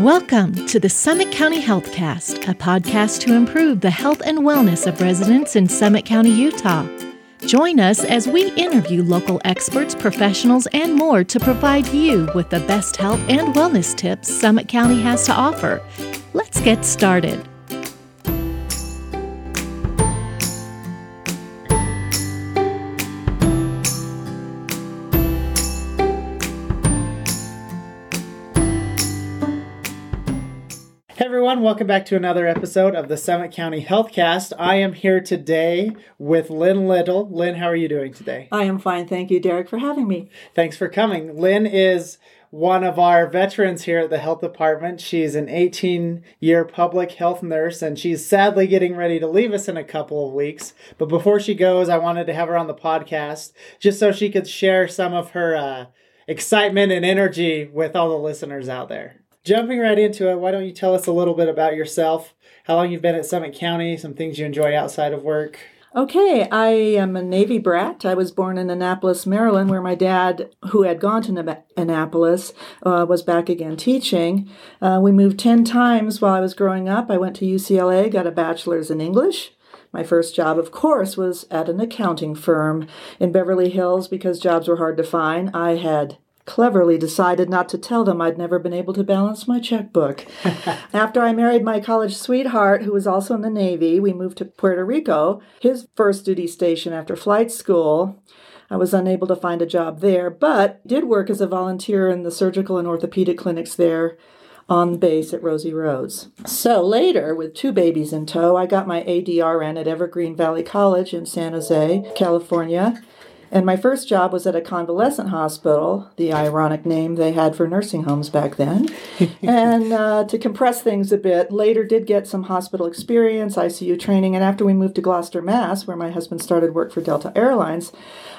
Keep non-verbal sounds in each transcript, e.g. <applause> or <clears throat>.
Welcome to the Summit County Healthcast, a podcast to improve the health and wellness of residents in Summit County, Utah. Join us as we interview local experts, professionals, and more to provide you with the best health and wellness tips Summit County has to offer. Let's get started. Everyone, welcome back to another episode of the Summit County Healthcast. I am here today with Lynn Little. Lynn, how are you doing today? I am fine. Thank you, Derek, for having me. Thanks for coming. Lynn is one of our veterans here at the health department. She's an 18 year public health nurse and she's sadly getting ready to leave us in a couple of weeks. But before she goes, I wanted to have her on the podcast just so she could share some of her uh, excitement and energy with all the listeners out there. Jumping right into it, why don't you tell us a little bit about yourself, how long you've been at Summit County, some things you enjoy outside of work? Okay, I am a Navy brat. I was born in Annapolis, Maryland, where my dad, who had gone to Annapolis, uh, was back again teaching. Uh, we moved 10 times while I was growing up. I went to UCLA, got a bachelor's in English. My first job, of course, was at an accounting firm in Beverly Hills because jobs were hard to find. I had cleverly decided not to tell them I'd never been able to balance my checkbook. <laughs> After I married my college sweetheart, who was also in the Navy, we moved to Puerto Rico, his first duty station after flight school. I was unable to find a job there, but did work as a volunteer in the surgical and orthopedic clinics there on base at Rosie Roads. So later, with two babies in tow, I got my ADRN at Evergreen Valley College in San Jose, California and my first job was at a convalescent hospital, the ironic name they had for nursing homes back then. <laughs> and uh, to compress things a bit, later did get some hospital experience, ICU training, and after we moved to Gloucester, Mass., where my husband started work for Delta Airlines,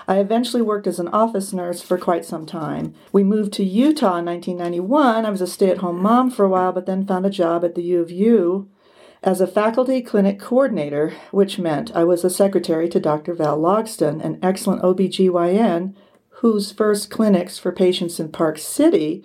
I eventually worked as an office nurse for quite some time. We moved to Utah in 1991. I was a stay at home mom for a while, but then found a job at the U of U as a faculty clinic coordinator, which meant I was a secretary to Dr. Val Logston, an excellent OBGYN whose first clinics for patients in Park City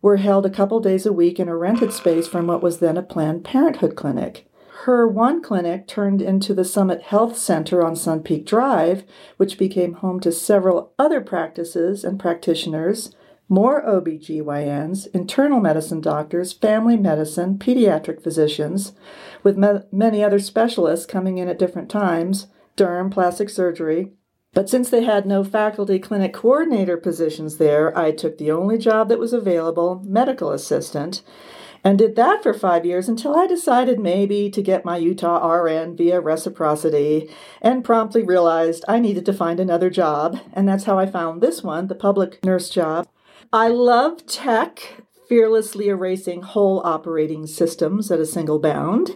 were held a couple days a week in a rented space from what was then a Planned Parenthood clinic. Her one clinic turned into the Summit Health Center on Sun Peak Drive, which became home to several other practices and practitioners more OBGYNs, internal medicine doctors, family medicine, pediatric physicians, with me- many other specialists coming in at different times, derm, plastic surgery. But since they had no faculty clinic coordinator positions there, I took the only job that was available, medical assistant, and did that for five years until I decided maybe to get my Utah RN via reciprocity and promptly realized I needed to find another job. And that's how I found this one, the public nurse job. I love tech, fearlessly erasing whole operating systems at a single bound,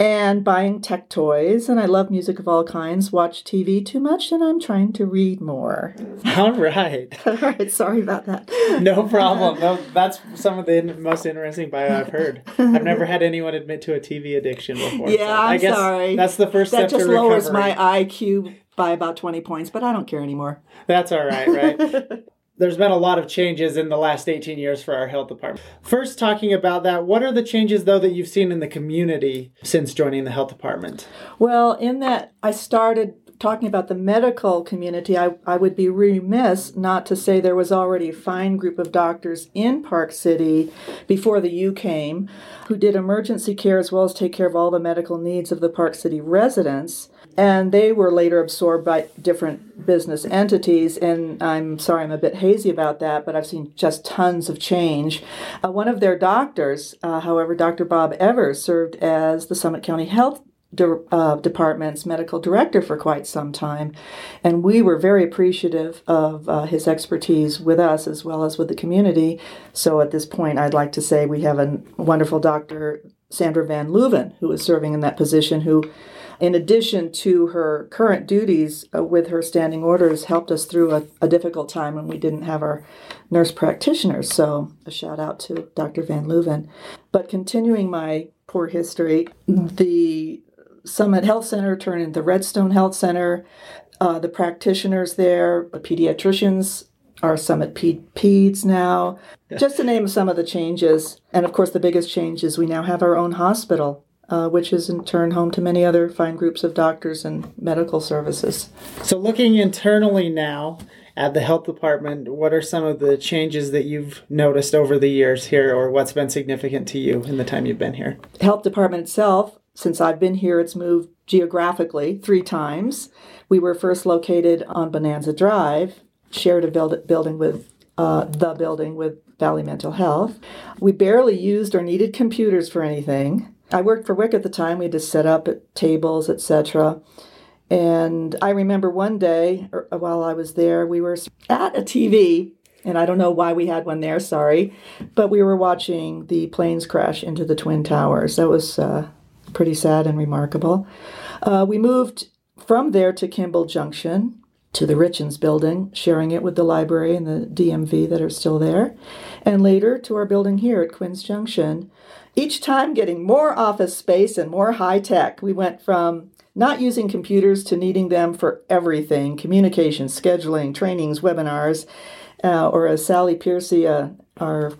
and buying tech toys. And I love music of all kinds, watch TV too much, and I'm trying to read more. <laughs> All right. <laughs> all right, sorry about that. No problem. No, that's some of the most interesting bio I've heard. I've never had anyone admit to a TV addiction before. Yeah, so I'm I guess sorry. That's the first that step just to lowers recovery. my IQ by about 20 points, but I don't care anymore. That's all right, right? <laughs> there's been a lot of changes in the last 18 years for our health department. First, talking about that, what are the changes though that you've seen in the community since joining the health department? Well, in that I started talking about the medical community, I, I would be remiss not to say there was already a fine group of doctors in Park City before the U came who did emergency care as well as take care of all the medical needs of the Park City residents and they were later absorbed by different business entities and i'm sorry i'm a bit hazy about that but i've seen just tons of change uh, one of their doctors uh, however dr bob evers served as the summit county health De- uh, department's medical director for quite some time, and we were very appreciative of uh, his expertise with us as well as with the community. So at this point, I'd like to say we have a wonderful Dr. Sandra Van Leuven, who is serving in that position, who in addition to her current duties uh, with her standing orders, helped us through a, a, difficult time when we didn't have our nurse practitioners. So, a shout out to Dr. Van Leuven. But continuing my poor history, the Summit Health Center turned into Redstone Health Center. Uh, the practitioners there, the pediatricians, our Summit Peds now, <laughs> just to name some of the changes. And of course, the biggest change is we now have our own hospital. Uh, which is in turn home to many other fine groups of doctors and medical services. So, looking internally now at the health department, what are some of the changes that you've noticed over the years here, or what's been significant to you in the time you've been here? Health department itself, since I've been here, it's moved geographically three times. We were first located on Bonanza Drive, shared a build- building with uh, the building with Valley Mental Health. We barely used or needed computers for anything. I worked for WIC at the time. We had to set up at tables, etc. And I remember one day er, while I was there, we were at a TV, and I don't know why we had one there, sorry, but we were watching the planes crash into the Twin Towers. That was uh, pretty sad and remarkable. Uh, we moved from there to Kimball Junction, to the Richins building, sharing it with the library and the DMV that are still there, and later to our building here at Quinns Junction. Each time getting more office space and more high tech. We went from not using computers to needing them for everything communication, scheduling, trainings, webinars. Uh, or as Sally Piercy, uh, our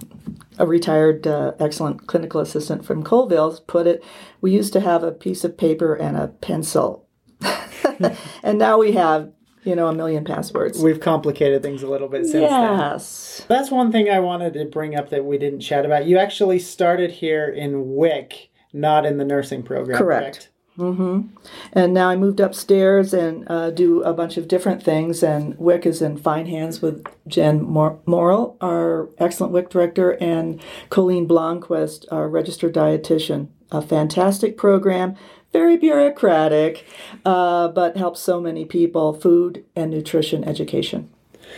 a retired uh, excellent clinical assistant from Coalville, put it, we used to have a piece of paper and a pencil. <laughs> and now we have you know, a million passwords. We've complicated things a little bit since yes. then. That's one thing I wanted to bring up that we didn't chat about. You actually started here in WIC, not in the nursing program. Correct. correct? Mm-hmm. And now I moved upstairs and uh, do a bunch of different things. And WIC is in fine hands with Jen Mor- Morrill, our excellent WIC director, and Colleen Blomquist, our registered dietitian. A fantastic program, very bureaucratic, uh, but helps so many people food and nutrition education.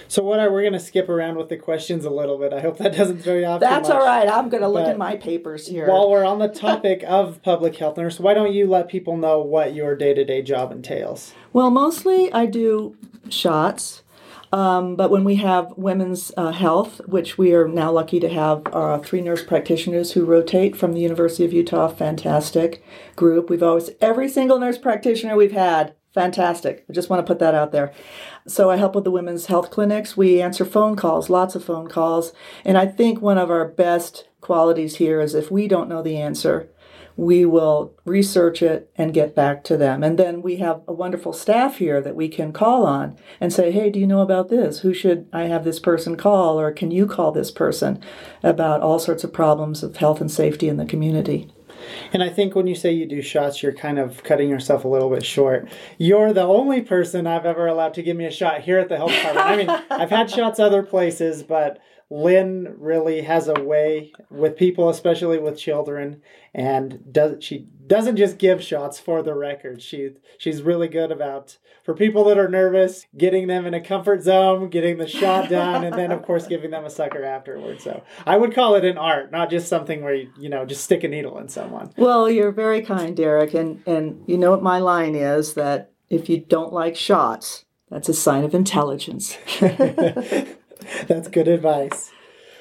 So what are we're going to skip around with the questions a little bit. I hope that doesn't throw you off. That's all right. I'm going to look at my papers here. While we're on the <laughs> topic of public health nurse, why don't you let people know what your day to day job entails? Well, mostly I do shots. Um, but when we have women's uh, health, which we are now lucky to have uh, three nurse practitioners who rotate from the University of Utah, fantastic group. We've always, every single nurse practitioner we've had, fantastic. I just want to put that out there. So I help with the women's health clinics. We answer phone calls, lots of phone calls. And I think one of our best qualities here is if we don't know the answer, we will research it and get back to them. And then we have a wonderful staff here that we can call on and say, hey, do you know about this? Who should I have this person call? Or can you call this person about all sorts of problems of health and safety in the community? And I think when you say you do shots, you're kind of cutting yourself a little bit short. You're the only person I've ever allowed to give me a shot here at the health department. I mean, <laughs> I've had shots other places, but Lynn really has a way with people, especially with children, and does she doesn't just give shots for the record. She she's really good about for people that are nervous, getting them in a comfort zone, getting the shot done, and then of course <laughs> giving them a sucker afterwards. So I would call it an art, not just something where you you know just stick a needle in someone. Well, you're very kind, Derek, and and you know what my line is that if you don't like shots, that's a sign of intelligence. <laughs> That's good advice.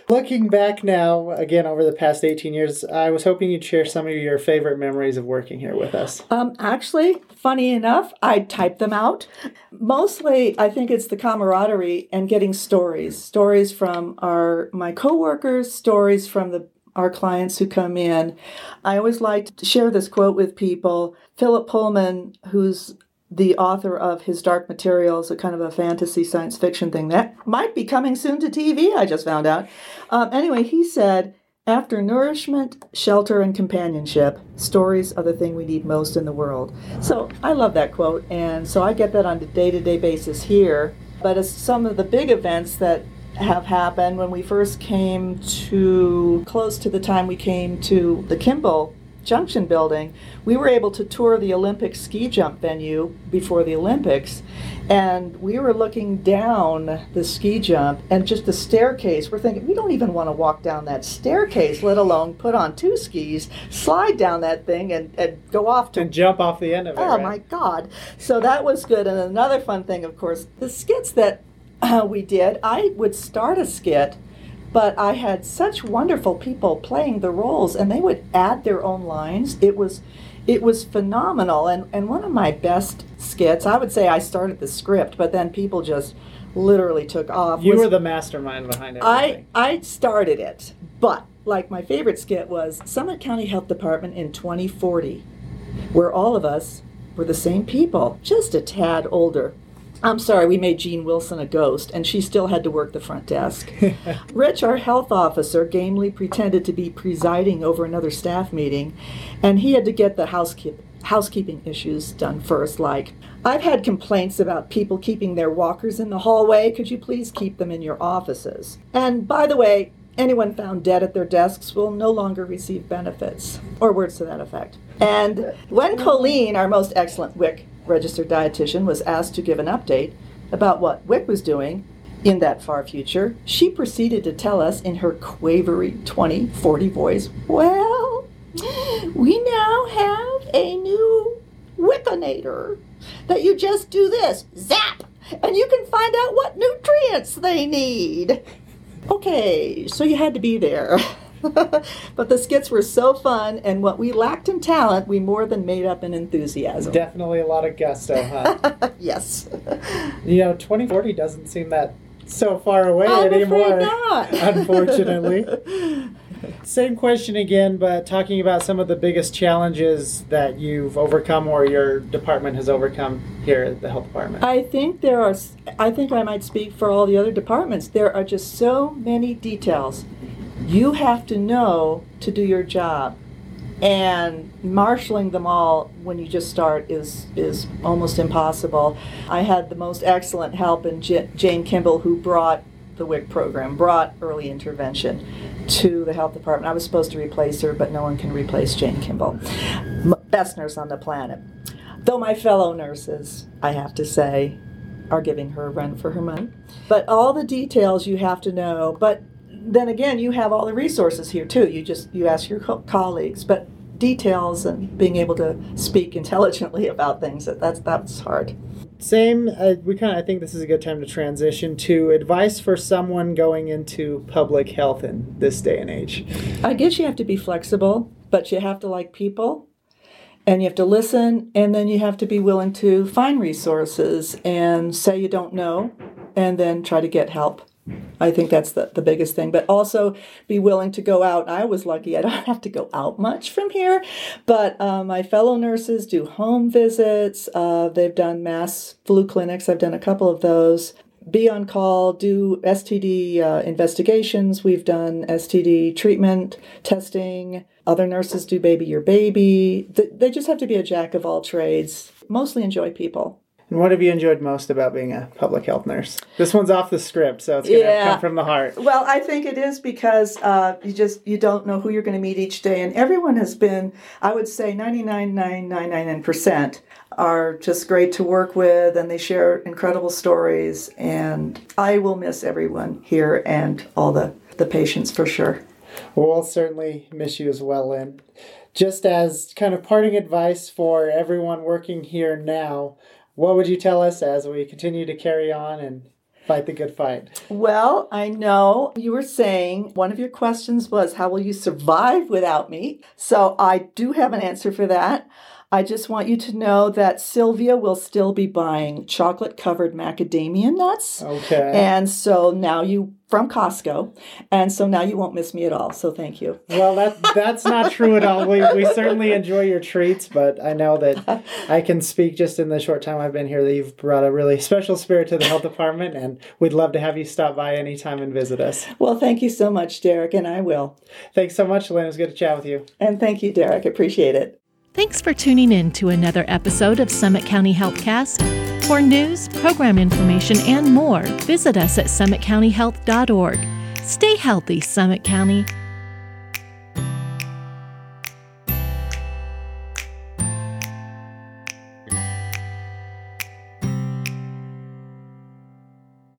Looking back now, again over the past 18 years, I was hoping you'd share some of your favorite memories of working here with us. Um, actually, funny enough, I type them out. Mostly, I think it's the camaraderie and getting stories, stories from our my coworkers, stories from the our clients who come in. I always like to share this quote with people. Philip Pullman, who's the author of his Dark Materials, a kind of a fantasy science fiction thing that might be coming soon to TV, I just found out. Um, anyway, he said, after nourishment, shelter, and companionship, stories are the thing we need most in the world. So I love that quote, and so I get that on a day to day basis here. But as some of the big events that have happened when we first came to close to the time we came to the Kimball Junction building, we were able to tour the Olympic ski jump venue before the Olympics. And we were looking down the ski jump and just the staircase. We're thinking, we don't even want to walk down that staircase, let alone put on two skis, slide down that thing, and, and go off to. And jump off the end of it. Oh right? my God. So that was good. And another fun thing, of course, the skits that uh, <clears throat> we did, I would start a skit but I had such wonderful people playing the roles, and they would add their own lines. It was, it was phenomenal. And and one of my best skits, I would say, I started the script, but then people just literally took off. You was- were the mastermind behind it I. I started it, but like my favorite skit was Summit County Health Department in 2040, where all of us were the same people, just a tad older. I'm sorry, we made Jean Wilson a ghost, and she still had to work the front desk. <laughs> Rich, our health officer, gamely pretended to be presiding over another staff meeting, and he had to get the housekeep- housekeeping issues done first, like, I've had complaints about people keeping their walkers in the hallway. Could you please keep them in your offices? And by the way, anyone found dead at their desks will no longer receive benefits, or words to that effect. And when Colleen, our most excellent WIC registered dietitian, was asked to give an update about what WIC was doing in that far future, she proceeded to tell us in her quavery 2040 voice, Well, we now have a new Wicconator that you just do this, zap, and you can find out what nutrients they need. Okay, so you had to be there. <laughs> <laughs> but the skits were so fun, and what we lacked in talent, we more than made up in enthusiasm. Definitely a lot of gusto, huh? <laughs> yes. you know, 2040 doesn't seem that so far away I'm anymore. not. <laughs> unfortunately. Same question again, but talking about some of the biggest challenges that you've overcome or your department has overcome here at the health department. I think there are, I think I might speak for all the other departments. There are just so many details. You have to know to do your job. And marshaling them all when you just start is, is almost impossible. I had the most excellent help in J- Jane Kimball, who brought the WIC program, brought early intervention to the health department. I was supposed to replace her, but no one can replace Jane Kimball. Best nurse on the planet. Though my fellow nurses, I have to say, are giving her a run for her money. But all the details you have to know. But then again, you have all the resources here too. You just you ask your co- colleagues, but details and being able to speak intelligently <laughs> about things that that's that's hard. Same, uh, we kind of, I think this is a good time to transition to advice for someone going into public health in this day and age. I guess you have to be flexible, but you have to like people and you have to listen and then you have to be willing to find resources and say you don't know and then try to get help. I think that's the, the biggest thing. But also be willing to go out. I was lucky I don't <laughs> have to go out much from here. But uh, my fellow nurses do home visits. Uh, they've done mass flu clinics. I've done a couple of those. Be on call, do STD uh, investigations. We've done STD treatment, testing. Other nurses do baby your baby. Th- They just have to be a jack of all trades. Mostly enjoy people. And what have you enjoyed most about being a public health nurse? This one's off the script, so it's going to Yeah. come from the heart. Well, I think it is because uh, you just you don't know who you're going to meet each day, and everyone has been. I would say 99.999 percent are just great to work with, and they share incredible stories. And I will miss everyone here and all the the patients for sure. Well, we'll certainly miss you as well, Lynn. Just as kind of parting advice for everyone working here now, what would you tell us as we continue to carry on and fight the good fight? Well, I know you were saying one of your questions was, How will you survive without me? So I do have an answer for that. I just want you to know that Sylvia will still be buying chocolate covered macadamia nuts. Okay. And so now you, from Costco, and so now you won't miss me at all. So thank you. well, that that's not true at all. We, we certainly enjoy your treats, but I know that I can speak just in the short time I've been here that you've brought a really special spirit to the health department, and we'd love to have you stop by anytime and visit us. Well, thank you so much, Derek, and I will. Thanks so much, Lynn. It was good to chat with you. And thank you, Derek. Appreciate it. Thanks for tuning in to another episode of Summit County Healthcast. For news, program information, and more, visit us at summitcountyhealth.org. Stay healthy, Summit County.